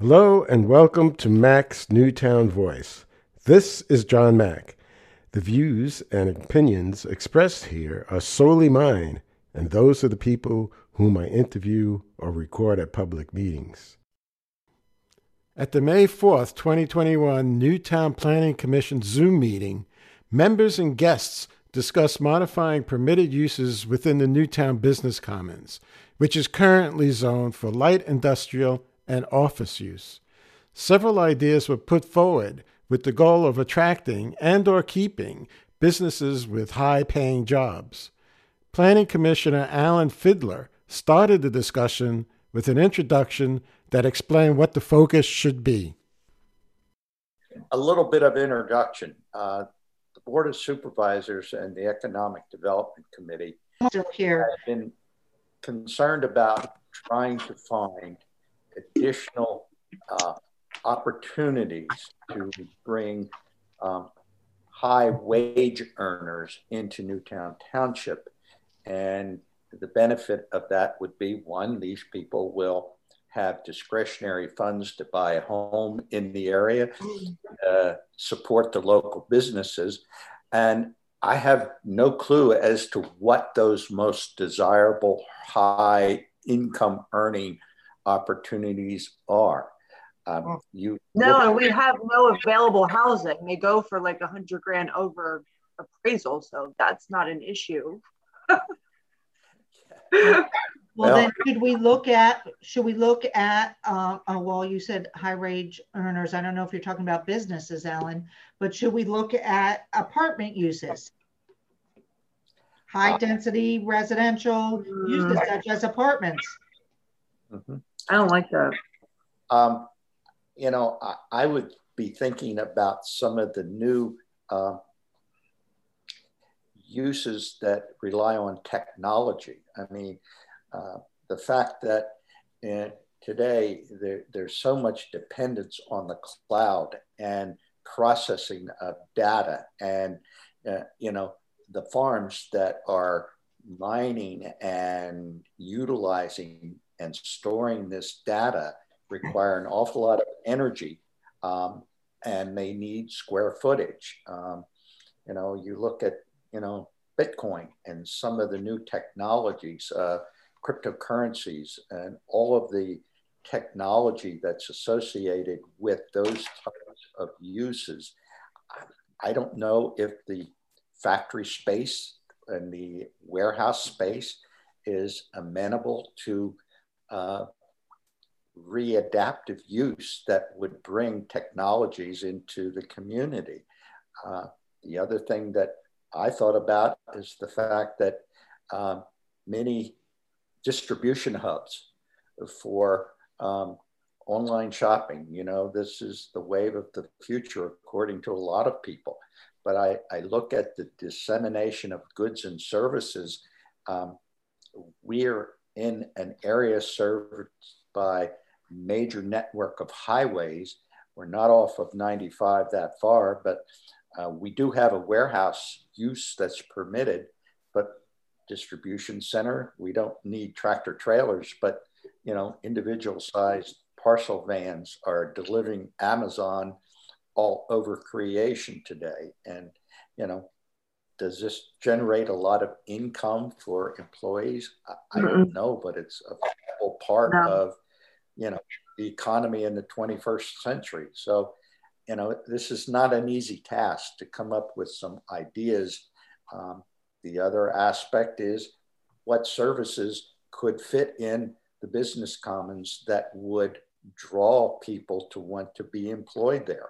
Hello and welcome to Mac's Newtown Voice. This is John Mack. The views and opinions expressed here are solely mine and those of the people whom I interview or record at public meetings. At the May 4th, 2021 Newtown Planning Commission Zoom meeting, members and guests discussed modifying permitted uses within the Newtown Business Commons, which is currently zoned for light industrial and office use. Several ideas were put forward with the goal of attracting and or keeping businesses with high-paying jobs. Planning Commissioner Alan Fidler started the discussion with an introduction that explained what the focus should be. A little bit of introduction. Uh, the Board of Supervisors and the Economic Development Committee Still here. have been concerned about trying to find additional uh, opportunities to bring um, high wage earners into Newtown Township. And the benefit of that would be one, these people will have discretionary funds to buy a home in the area, uh, support the local businesses. And I have no clue as to what those most desirable high income earning opportunities are. Um, you No, and we have no available housing. They go for like a hundred grand over appraisal, so that's not an issue. Well, Well- then should we look at, should we look at, uh, uh, well, you said high wage earners. I don't know if you're talking about businesses, Alan, but should we look at apartment uses? High density residential uses such as apartments. Mhm. I don't like that. Um, you know, I, I would be thinking about some of the new uh, uses that rely on technology. I mean, uh, the fact that uh, today there, there's so much dependence on the cloud and processing of data, and uh, you know, the farms that are mining and utilizing and storing this data require an awful lot of energy um, and they need square footage. Um, you know, you look at, you know, Bitcoin and some of the new technologies, uh, cryptocurrencies, and all of the technology that's associated with those types of uses. I don't know if the factory space and the warehouse space is amenable to uh, readaptive use that would bring technologies into the community. Uh, the other thing that I thought about is the fact that um, many distribution hubs for um, online shopping, you know, this is the wave of the future, according to a lot of people. But I, I look at the dissemination of goods and services. Um, we're in an area served by major network of highways. We're not off of 95 that far, but uh, we do have a warehouse use that's permitted, but distribution center, we don't need tractor trailers, but you know, individual sized parcel vans are delivering Amazon all over creation today. And, you know, does this generate a lot of income for employees? I, I don't know, but it's a vital part No. of, you know, the economy in the 21st century. So, you know, this is not an easy task to come up with some ideas. Um, the other aspect is what services could fit in the business commons that would draw people to want to be employed there.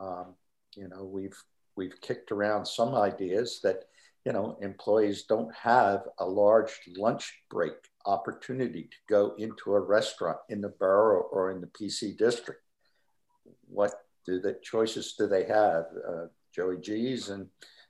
Um, you know, we've we've kicked around some ideas that you know employees don't have a large lunch break opportunity to go into a restaurant in the borough or in the PC district. What do the choices do they have? Uh, Joey G's and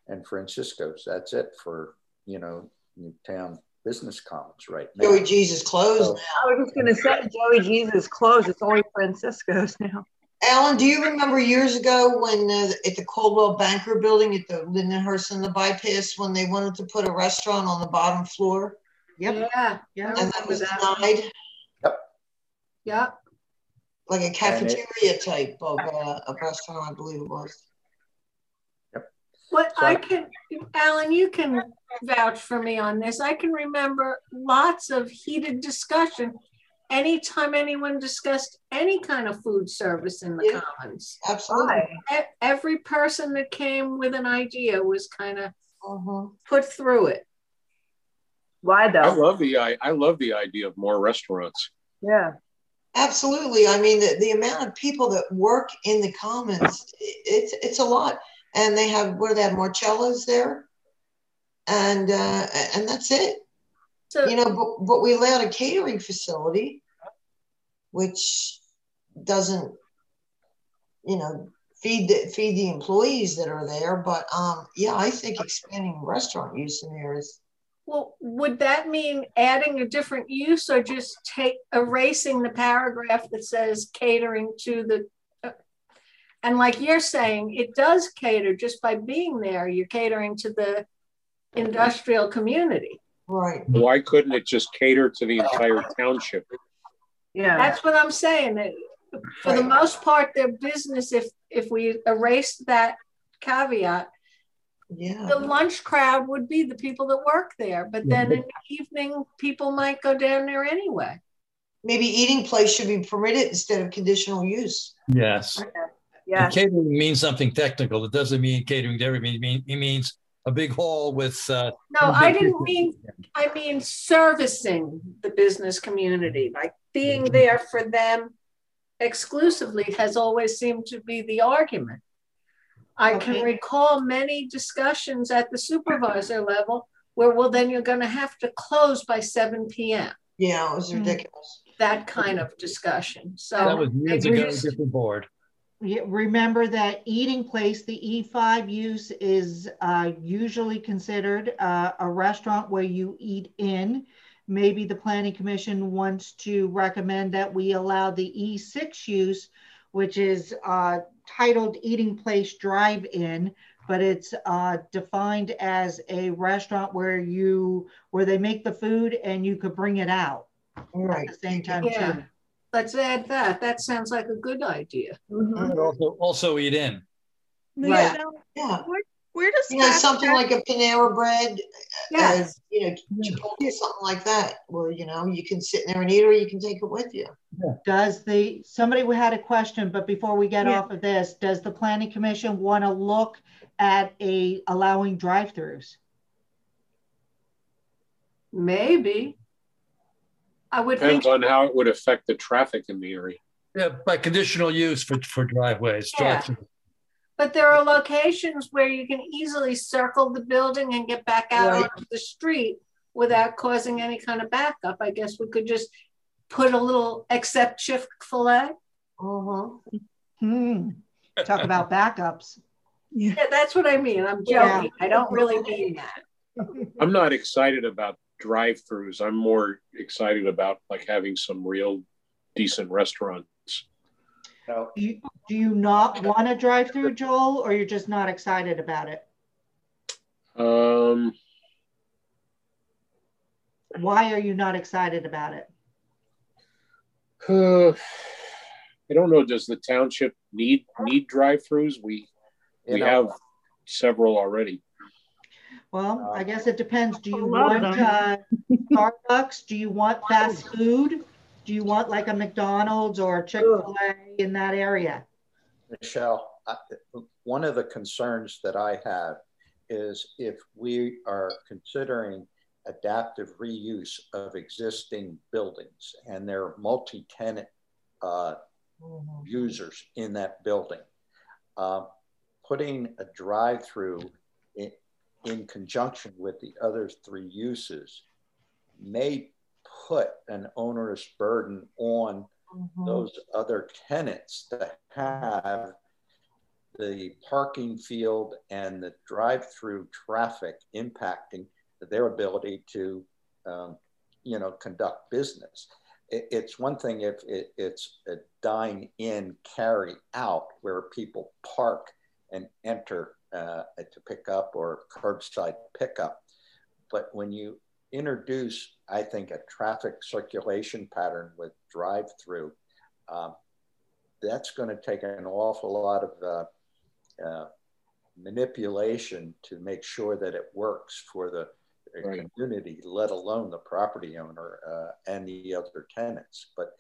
and Francisco's. That's it for you know Newtown Business Commons right now. Joey G's is closed So- I was just gonna say Joey Jesus closed. It's only Francisco's now. Alan, do you remember years ago when uh, at the Coldwell Banker building at the Lindenhurst and the bypass when they wanted to put a restaurant on the bottom floor Yep, Yeah. yeah. and that was denied? Yep. Yep. like a cafeteria type of, uh, of restaurant, I believe it was. What So- I can, Alan, you can vouch for me on this. I can remember lots of heated discussion anytime anyone discussed any kind of food service in the Yeah. commons. Absolutely. Why? Every person that came with an idea was kind of Mhm. put through it. Why though I love the I, I love the idea of more restaurants. Yeah. Absolutely. I mean, the, the amount of people that work in the commons, it's it's a lot. And they have where they have Marcellas there, and uh, and that's it. So You know, but, but we allowed a catering facility, which doesn't, you know, feed the feed the employees that are there. But um, yeah, I think expanding restaurant use in there is Well, would that mean adding a different use or just take erasing the paragraph that says catering to the? uh, And like you're saying, it does cater just by being there. You're catering to the industrial community. Right. Why couldn't it just cater to the entire township? Yeah. That's what I'm saying. that For the most part, their business, if if we erased that caveat, Yeah. the lunch crowd would be the people that work there. But then in the evening, people might go down there anyway. Maybe eating place should be permitted instead of conditional use. Yes. yeah. And Catering means something technical. It doesn't mean catering to everybody. It means a big hall with, uh, No, I didn't mean, I mean servicing the business community, like being there for them exclusively has always seemed to be the argument. I can recall many discussions at the supervisor level where, well, then you're gonna have to close by seven PM, Yeah, it was Hmm. ridiculous. that kind of discussion. So. that was years maybe ago, just- different board. Yeah, remember that eating place, the E5 use is uh, usually considered uh, a restaurant where you eat in. Maybe the planning commission wants to recommend that we allow the E6 use, which is uh, titled Eating Place Drive-In, but it's uh, defined as a restaurant where you, where they make the food and you could bring it out Right. at the same time Yeah. too. Let's add that. That sounds like a good idea. Mhm. Also, also eat in. Right. Now, Yeah. Where, where does You know, something food- like a Panera bread, Yes. uh, you know, Chipotle, something like that, where, you know, you can sit in there and eat or you can take it with you. Does the, somebody had a question, but before we get Yeah. off of this, does the planning commission want to look at a allowing drive-throughs? Maybe. I would think Depends on how it would affect the traffic in the area. Yeah, by conditional use for, for driveways. Yeah. drive-through. But there are locations where you can easily circle the building and get back out Right. onto the street without causing any kind of backup. I guess we could just put a little except Chick-fil-A. Uh-huh. Hmm, talk about backups. Yeah. Yeah, that's what I mean. I'm Yeah. joking. I don't really mean that. I'm not excited about drive-throughs. I'm more excited about like having some real decent restaurants. No, Do you, do you not want to drive-through, Joel, or you're just not excited about it? Um, Why are you not excited about it? uh, I don't know. Does the township need need drive-throughs? We you we know, have several already. Well, I guess it depends. Do you A lot of want uh, Starbucks? Do you want fast food? Do you want like a McDonald's or a Chick-fil-A in that area? Michelle, I- one of the concerns that I have is if we are considering adaptive reuse of existing buildings and there are multi-tenant uh, Mhm. users in that building, uh, putting a drive-through in, in conjunction with the other three uses may put an onerous burden on Mhm. those other tenants that have the parking field and the drive-through traffic impacting their ability to, um, you know, conduct business. It, it's one thing if it, it's a dine-in carry-out where people park and enter uh, to pick up or curbside pickup, but when you introduce, I think, a traffic circulation pattern with drive-through, um, that's going to take an awful lot of uh, uh, manipulation to make sure that it works for the right. community, let alone the property owner uh, and the other tenants. But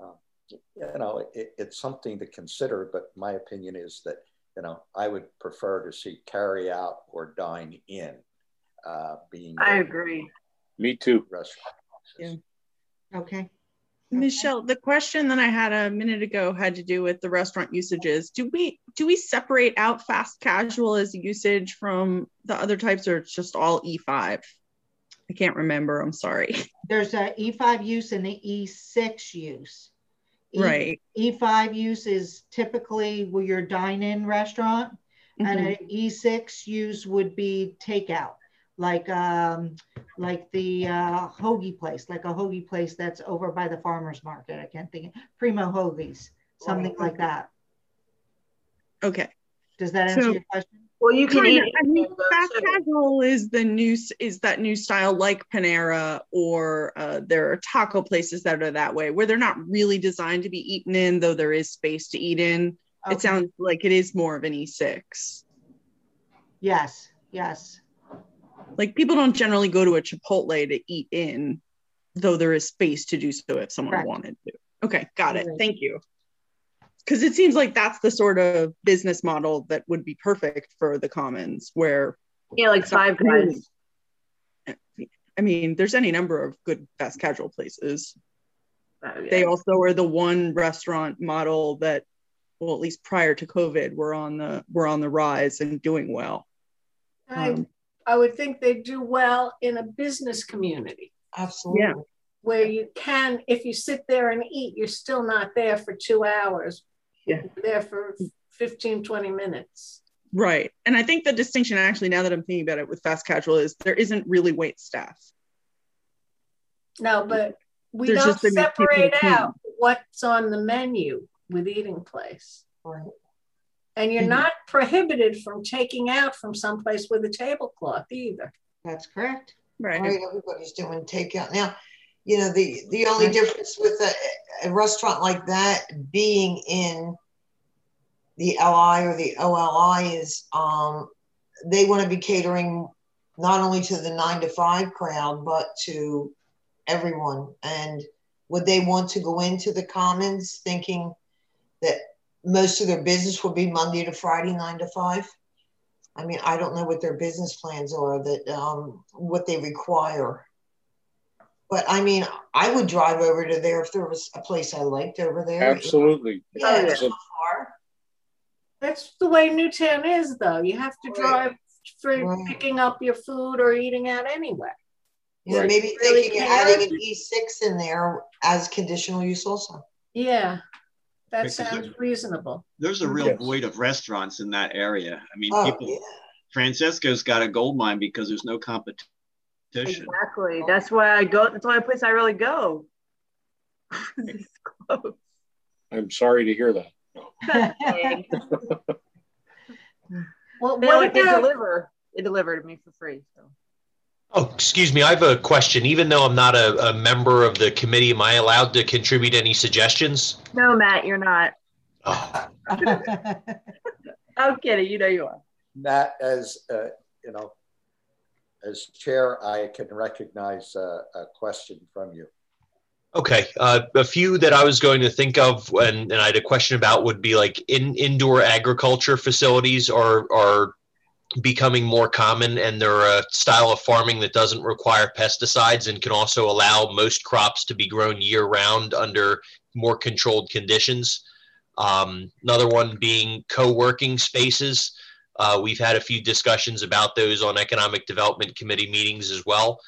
um, you know, it, it's something to consider. But my opinion is that you know I would prefer to see carry out or dine in uh, being. I agree. Me too. Restaurant. Yeah. Okay. Michelle, the question that I had a minute ago had to do with the restaurant usages. Do we do we separate out fast casual as usage from the other types, or it's just all E5? I can't remember. I'm sorry. There's a E5 use and the E6 use. E, right. E5 use is typically your dine-in restaurant, mm-hmm. and an E6 use would be takeout like um, like the uh, hoagie place, like a hoagie place that's over by the farmers market. I can't think Of, Primo Hoagies, something like that. Okay. Does that answer so, your question? Well, you can eat. I mean, fast casual is the new is that new style like Panera or uh, there are taco places that are that way where they're not really designed to be eaten in, though there is space to eat in. Okay. It sounds like it is more of an E6. Yes. Yes. Like people don't generally go to a Chipotle to eat in, though there is space to do so if someone Correct. wanted to. Okay, got it. Thank you. Because it seems like that's the sort of business model that would be perfect for the commons, where yeah, like five guys. I mean, there's any number of good fast casual places. Oh, yeah. They also are the one restaurant model that, well, at least prior to COVID, were on the were on the rise and doing well. I um, I would think they do well in a business community. Absolutely. Yeah. Where you can, if you sit there and eat, you're still not there for two hours. Yeah. There for 15, 20 minutes. Right. And I think the distinction, actually, now that I'm thinking about it with fast casual, is there isn't really wait staff. No, but we There's don't separate out what's on the menu with eating place. Right. And you're mm-hmm. not prohibited from taking out from someplace with a tablecloth either. That's correct. Right. right. Everybody's doing takeout. Now, you know, the, the only difference with a, a restaurant like that being in the LI or the OLI is um, they want to be catering not only to the nine to five crowd, but to everyone. And would they want to go into the commons thinking that most of their business will be Monday to Friday, nine to five. I mean, I don't know what their business plans are, that um, what they require. But I mean, I would drive over to there if there was a place I liked over there. Absolutely. Yeah, it's not far. That's the way Newtown is, though. You have to drive for right. picking up your food or eating out anyway. Yeah, right. maybe really thinking adding an E6 in there as conditional use also. Yeah. That sounds reasonable. There's a real yes. void of restaurants in that area. I mean, oh, people. Yeah. Francesco's got a gold mine because there's no competition. Exactly. That's why I go. That's the only place I really go. I'm sorry to hear that. well, what they, they deliver. They deliver to me for free. So. Oh, excuse me. I have a question. Even though I'm not a, a, member of the committee, am I allowed to contribute any suggestions? No, Matt, you're not. Oh. I'm kidding. You know you are. Matt, as uh, you know, as chair, I can recognize a question from you. Okay, uh, a few that I was going to think of, and, and I had a question about would be like in indoor agriculture facilities are are becoming more common and they're a style of farming that doesn't require pesticides and can also allow most crops to be grown year round under more controlled conditions. Um, another one being co-working spaces. Uh, we've had a few discussions about those on economic development committee meetings as well.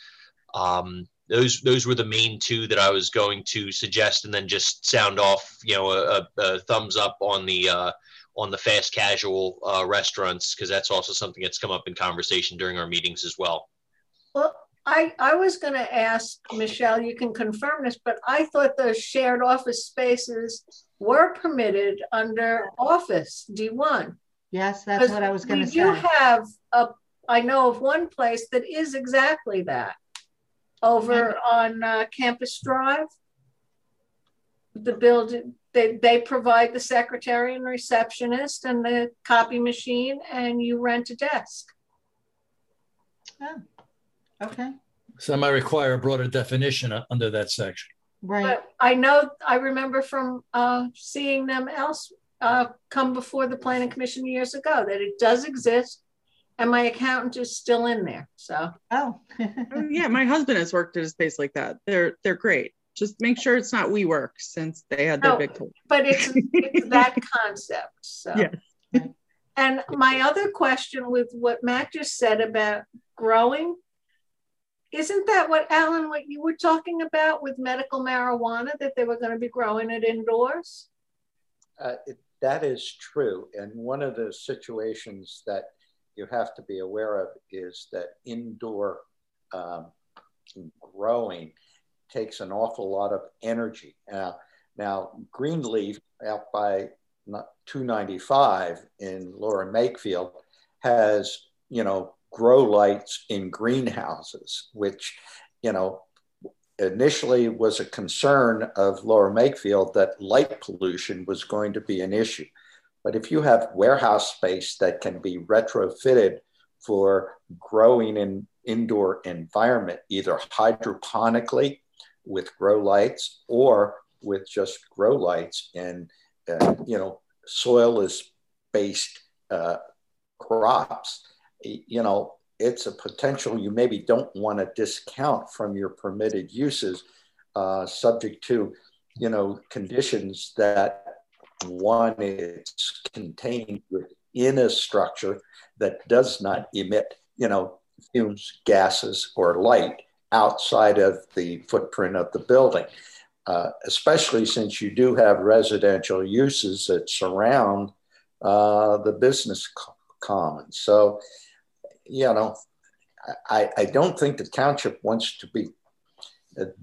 Um, those those were the main two that I was going to suggest, and then just sound off, you know, a, a thumbs up on the uh, on the fast casual uh, restaurants because that's also something that's come up in conversation during our meetings as well. Well, I, I was going to ask Michelle, you can confirm this, but I thought the shared office spaces were permitted under Office D1. Yes, that's what I was going to say. You have a, I know of one place that is exactly that over on uh, Campus Drive. The building, they, they provide the secretary and receptionist and the copy machine, and you rent a desk. Oh, okay, So that might require a broader definition uh, under that section. right. But I know, I remember from uh, seeing them else uh, come before the planning commission years ago that it does exist, and my accountant is still in there. So Oh, Oh, yeah, my husband has worked at a space like that. They're they're great. Just make sure it's not WeWork since they had their No. big. co- but it's, it's that concept. So, Yes. and my other question with what Matt just said about growing, isn't that what Alan, what you were talking about with medical marijuana that they were going to be growing it indoors? Uh, it, that is true. And one of the situations that you have to be aware of is that indoor um, growing takes an awful lot of energy. Now, now Greenleaf out by 295 in Lower Makefield has, you know, grow lights in greenhouses, which, you know, initially was a concern of Lower Makefield that light pollution was going to be an issue. But if you have warehouse space that can be retrofitted for growing in indoor environment, either hydroponically with grow lights or with just grow lights and uh, you know soil is based uh, crops, you know it's a potential you maybe don't want to discount from your permitted uses, uh, subject to, you know, conditions that one is contained within a structure that does not emit, you know, fumes, gases, or light outside of the footprint of the building. Uh, especially since you do have residential uses that surround uh, the business co- commons. So, you know, I, I don't think the township wants to be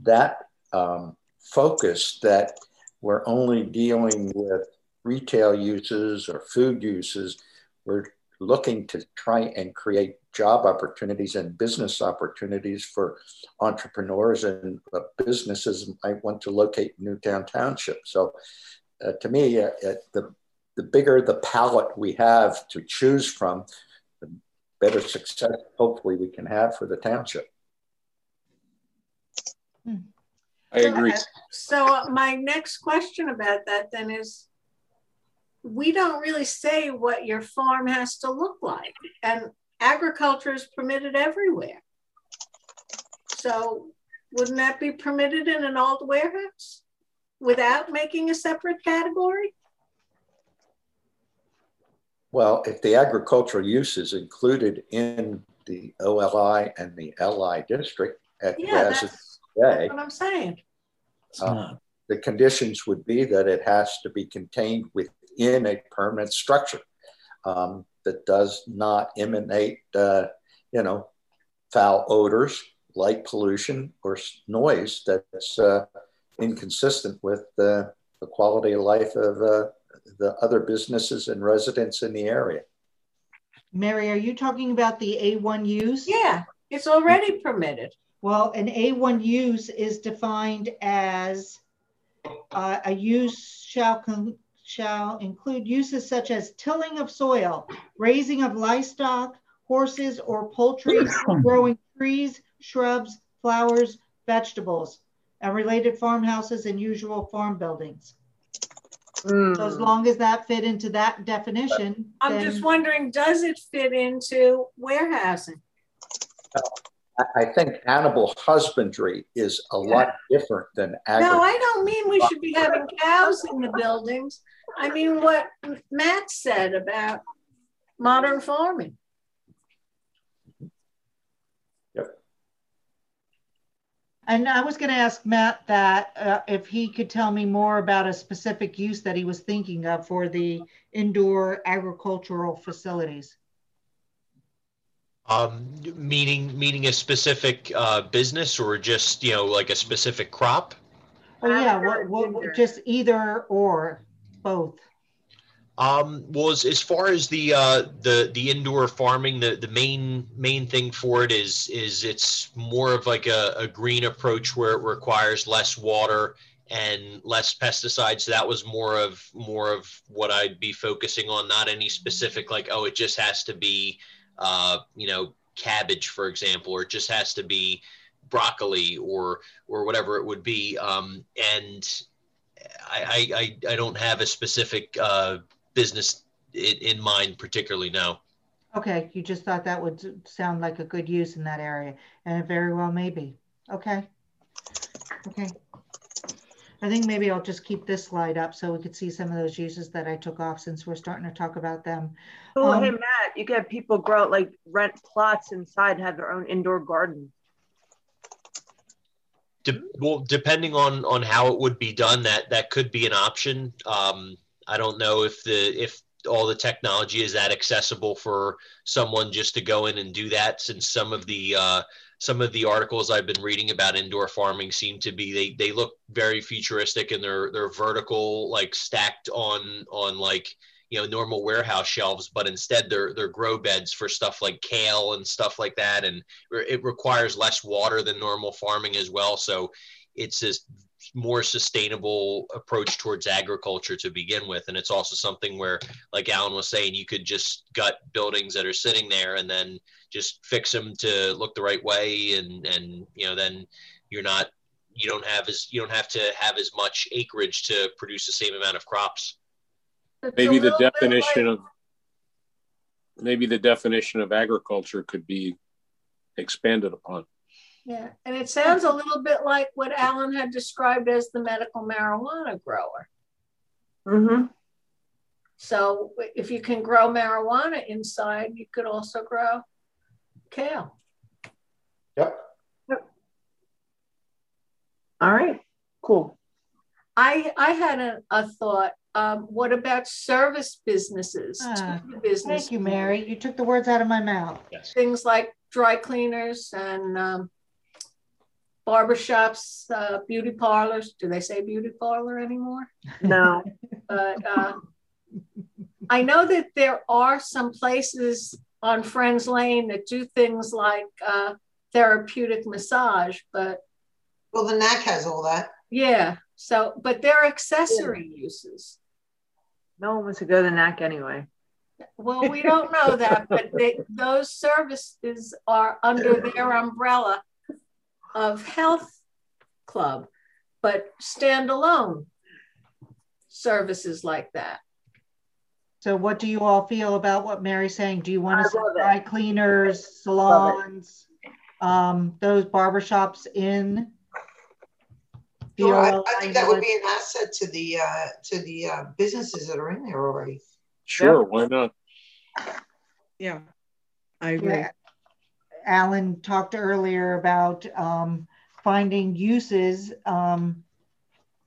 that um, focused that we're only dealing with retail uses or food uses. We're looking to try and create job opportunities and business opportunities for entrepreneurs and uh, businesses might want to locate Newtown Township. So, uh, to me, uh, the the bigger the palette we have to choose from, better success hopefully we can have for the township. Hmm. I agree. So my next question about that then is, we don't really say what your farm has to look like, and agriculture is permitted everywhere. So wouldn't that be permitted in an old warehouse without making a separate category? Well, if the agricultural use is included in the OLI and the LI district at Yeah, as that's today, what I'm saying. uh, the conditions would be that it has to be contained within a permanent structure um, that does not emanate, uh, you know, foul odors, light pollution, or noise that's uh, inconsistent with the, the quality of life of uh, the other businesses and residents in the area. Mary, are you talking about the A1 use? Yeah, it's already permitted. Well, an A1 use is defined as uh, a use shall con- shall include uses such as tilling of soil, raising of livestock, horses or poultry, growing trees, shrubs, flowers, vegetables, and related farmhouses and usual farm buildings. Mm. So as long as that fit into that definition, I'm then- just wondering, does it fit into warehousing? I- I think animal husbandry is a lot different than agriculture. No. I don't mean we should be having cows in the buildings. I mean what Matt said about modern farming. And I was going to ask Matt that uh, if he could tell me more about a specific use that he was thinking of for the indoor agricultural facilities. Um, meaning meaning a specific uh, business or just you know like a specific crop. Oh yeah, what, what, just either or both. Um, well, as, as far as the uh, the the indoor farming, the, the main main thing for it is is it's more of like a, a green approach where it requires less water and less pesticides. So that was more of more of what I'd be focusing on, not any specific like, oh, it just has to be, uh, you know, cabbage, for example, or it just has to be broccoli or or whatever it would be. Um, and I, I I don't have a specific uh, business in, in mind particularly now. Okay, you just thought that would sound like a good use in that area, and it very well may be. Okay. Okay. I think maybe I'll just keep this slide up so we could see some of those uses that I took off since we're starting to talk about them. Oh, Um, hey Matt, you can have people grow like rent plots inside and have their own indoor garden. De- well, depending on on how it would be done, that that could be an option. Um, I don't know if the if all the technology is that accessible for someone just to go in and do that. Since some of the uh, some of the articles I've been reading about indoor farming seem to be they they look very futuristic and they're they're vertical, like stacked on on like you know normal warehouse shelves, but instead they're they're grow beds for stuff like kale and stuff like that, and it requires less water than normal farming as well. So it's a more sustainable approach towards agriculture to begin with, and it's also something where, like Alan was saying, you could just gut buildings that are sitting there and then just fix them to look the right way, and and you know then you're not you don't have as you don't have to have as much acreage to produce the same amount of crops. It's Maybe the definition like- of maybe the definition of agriculture could be expanded upon. Yeah, and it sounds a little bit like what Alan had described as the medical marijuana grower. Mm-hmm. So if you can grow marijuana inside, you could also grow kale. Yep. yep. All right, cool. I I had a, a thought. Um, what about service businesses? Ah, business Thank you, Mary. You took the words out of my mouth. Yes. things like dry cleaners and um, barbershops, uh, beauty parlors. Do they say beauty parlor anymore? No. But uh, I know that there are some places on Friends Lane that do things like uh, therapeutic massage, but Well, the NAC has all that. yeah. So, but they're accessory uses. No one wants to go to the NAC anyway. Well, we don't know that, but they, those services are under their umbrella of health club, but standalone services like that. So what do you all feel about what Mary's saying? Do you want to see love it. cleaners, salons, um, those barbershops in? the Sure, I, I think that would be an asset to the uh, to the uh, businesses that are in there already. Sure, why not? Yeah, I agree. Yeah. Alan talked earlier about um, finding uses um,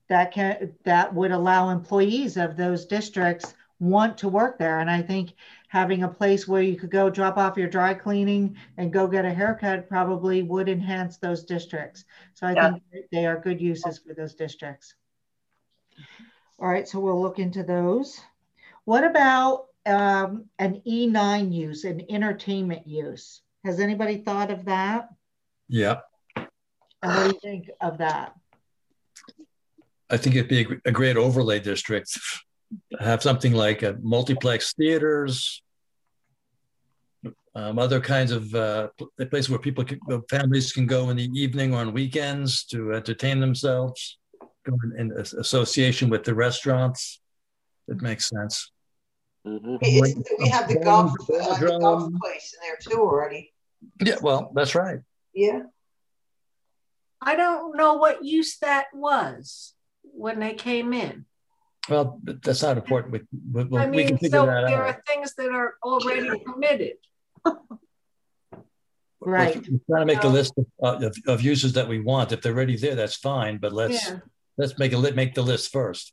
that can that would allow employees of those districts want to work there. And I think having a place where you could go drop off your dry cleaning and go get a haircut probably would enhance those districts. So I Yeah. think they are good uses for those districts. All right, so we'll look into those. What about um, an E9 use, an entertainment use? Has anybody thought of that? Yeah, And what do you think of that? I think it'd be a great overlay district. Have something like a multiplex theaters, um, other kinds of uh, pl- a place where people, can, families can go in the evening or on weekends to entertain themselves, go in, in association with the restaurants. It makes sense. Mhm. Hey, we have the golf, uh, the golf place in there too already. Yeah, well, that's right. Yeah. I don't know what use that was when they came in. Well, that's not important. We, we, we I can mean, figure so that there out. are things that are already permitted. Right. We're trying to make a list of, uh, of, of uses that we want. If they're already there, that's fine. But let's Yeah. let's make a li- make the list first.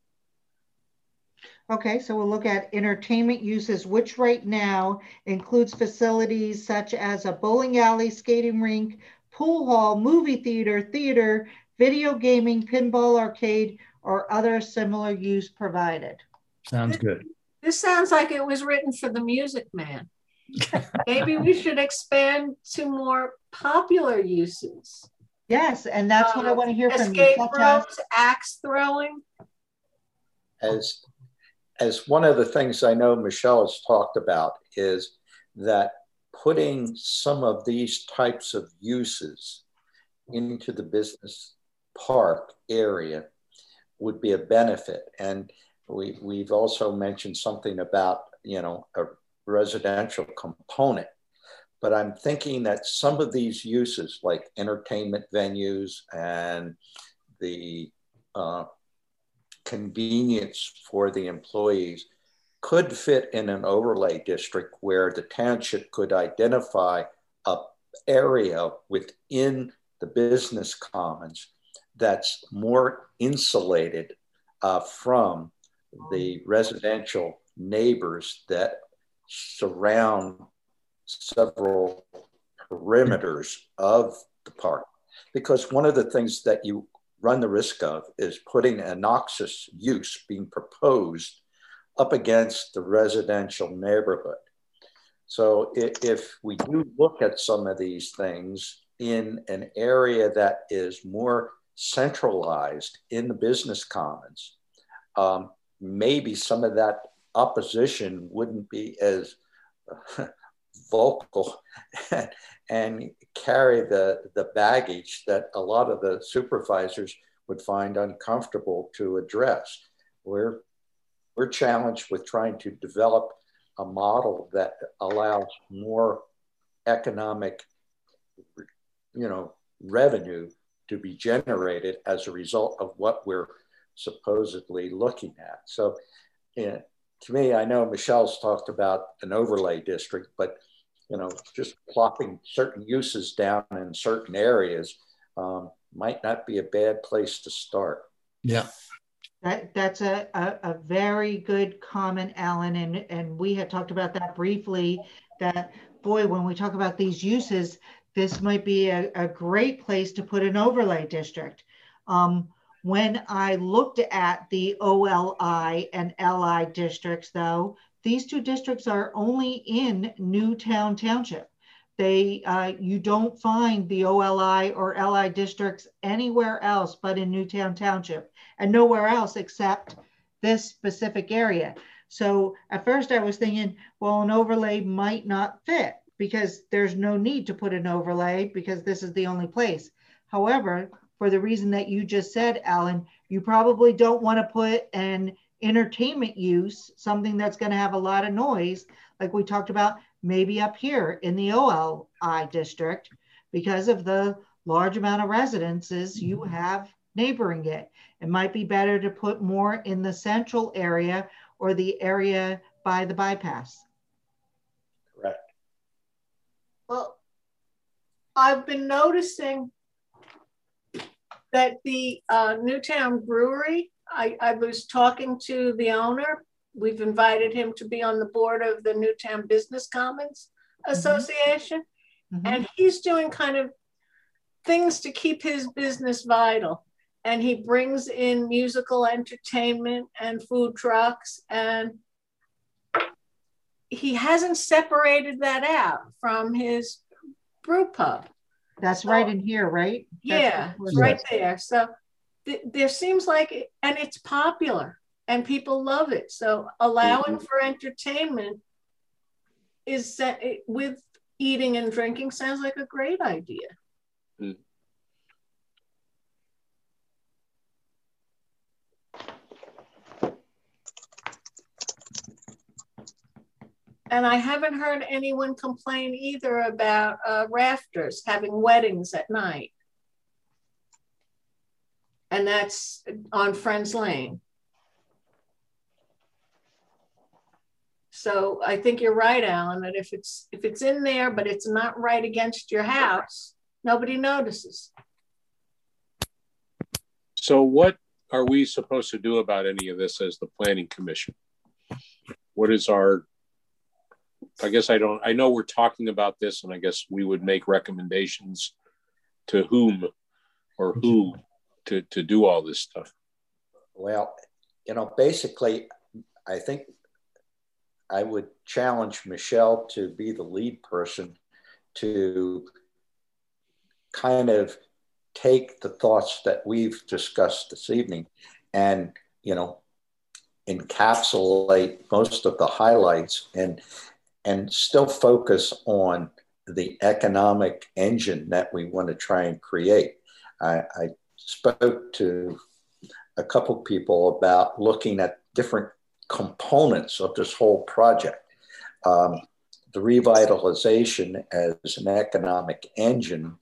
Okay, so we'll look at entertainment uses, which right now includes facilities such as a bowling alley, skating rink, pool hall, movie theater, theater, video gaming, pinball arcade, or other similar use provided. Sounds good. This sounds like it was written for the music man. Maybe we should expand to more popular uses. Yes, and that's what I Uh, want to hear from you. Escape such as- rooms, axe throwing. as as one of the things I know Michelle has talked about is that putting some of these types of uses into the business park area would be a benefit. And we, we've also mentioned something about, you know, a residential component. But I'm thinking that some of these uses, like entertainment venues and the uh, convenience for the employees could fit in an overlay district where the township could identify a area within the business commons that's more insulated uh, from the residential neighbors that surround several perimeters of the park. Because one of the things that you run the risk of is putting a noxious use being proposed up against the residential neighborhood. So if, we do look at some of these things in an area that is more centralized in the business commons, um, maybe some of that opposition wouldn't be as vocal and carry the, the baggage that a lot of the supervisors would find uncomfortable to address. We're, we're challenged with trying to develop a model that allows more economic you know revenue to be generated as a result of what we're supposedly looking at so yeah, to me i know michelle's talked about an overlay district but you know, just plopping certain uses down in certain areas um, might not be a bad place to start. Yeah. That, that's a, a, a, very good comment, Alan. And, and we had talked about that briefly that, boy, when we talk about these uses, this might be a, a great place to put an overlay district. Um, when I looked at the OLI and LI districts, though, these two districts are only in Newtown Township. They, uh, you don't find the OLI or LI districts anywhere else but in Newtown Township and nowhere else except this specific area. So at first I was thinking, well, an overlay might not fit because there's no need to put an overlay because this is the only place. However, for the reason that you just said, Alan, you probably don't want to put an entertainment use, something that's going to have a lot of noise, like we talked about, maybe up here in the OLI district, because of the large amount of residences you mm-hmm. have neighboring it. It might be better to put more in the central area or the area by the bypass. Correct. Well, I've been noticing that the uh, Newtown Brewery I, I was talking to the owner. We've invited him to be on the board of the Newtown Business Commons mm-hmm. Association. Mm-hmm. And he's doing kind of things to keep his business vital. And he brings in musical entertainment and food trucks. And he hasn't separated that out from his brew pub. That's so, right in here, right? yeah, right there. So there seems like and it's popular and people love it so allowing mm-hmm. for entertainment is with eating and drinking sounds like a great idea mm. and I haven't heard anyone complain either about uh, rafters having weddings at night and that's on Friends Lane. So I think you're right, Alan, that if it's if it's in there, but it's not right against your house, nobody notices. So what are we supposed to do about any of this as the planning commission? What is our I guess I don't I know we're talking about this and I guess we would make recommendations to whom or who to to do all this stuff? Well, you know, basically, I think I would challenge Michelle to be the lead person to kind of take the thoughts that we've discussed this evening and, you know, encapsulate most of the highlights and and still focus on the economic engine that we want to try and create. I, I spoke to a couple people about looking at different components of this whole project. Um, the revitalization as an economic engine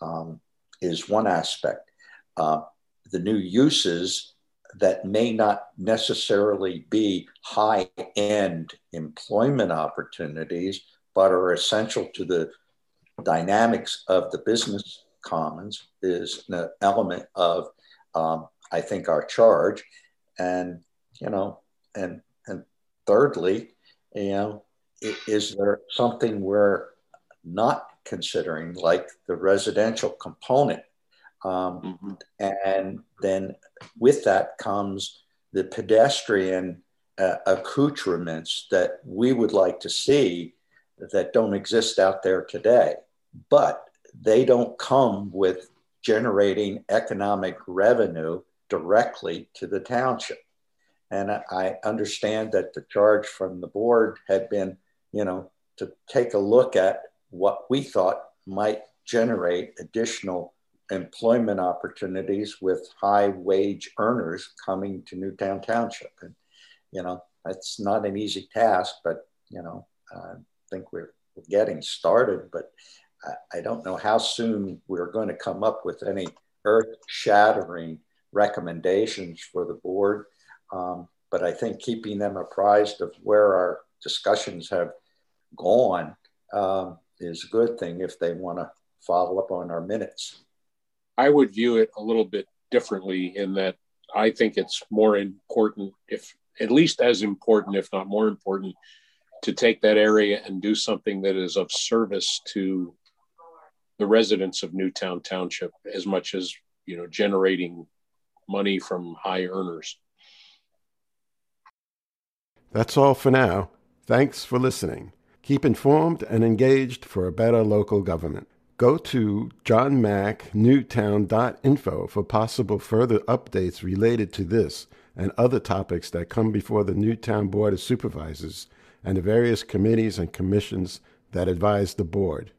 um, is one aspect. Uh, the new uses that may not necessarily be high end employment opportunities, but are essential to the dynamics of the business commons is an element of, um, I think, our charge. And, you know, and, and thirdly, you know, is there something we're not considering, like the residential component? Um, mm-hmm. And then with that comes the pedestrian uh, accoutrements that we would like to see that don't exist out there today. But they don't come with generating economic revenue directly to the township. And I understand that the charge from the board had been, you know, to take a look at what we thought might generate additional employment opportunities with high wage earners coming to Newtown Township. And, you know, that's not an easy task, but, you know, I think we're, getting started, but I don't know how soon we're going to come up with any earth shattering recommendations for the board. Um, but I think keeping them apprised of where our discussions have gone um, is a good thing if they want to follow up on our minutes. I would view it a little bit differently in that I think it's more important, if at least as important, if not more important, to take that area and do something that is of service to the residents of Newtown Township as much as you know generating money from high earners. That's all for now. Thanks for listening. Keep informed and engaged for a better local government. Go to johnmacknewtown.info for possible further updates related to this and other topics that come before the Newtown Board of Supervisors and the various committees and commissions that advise the board.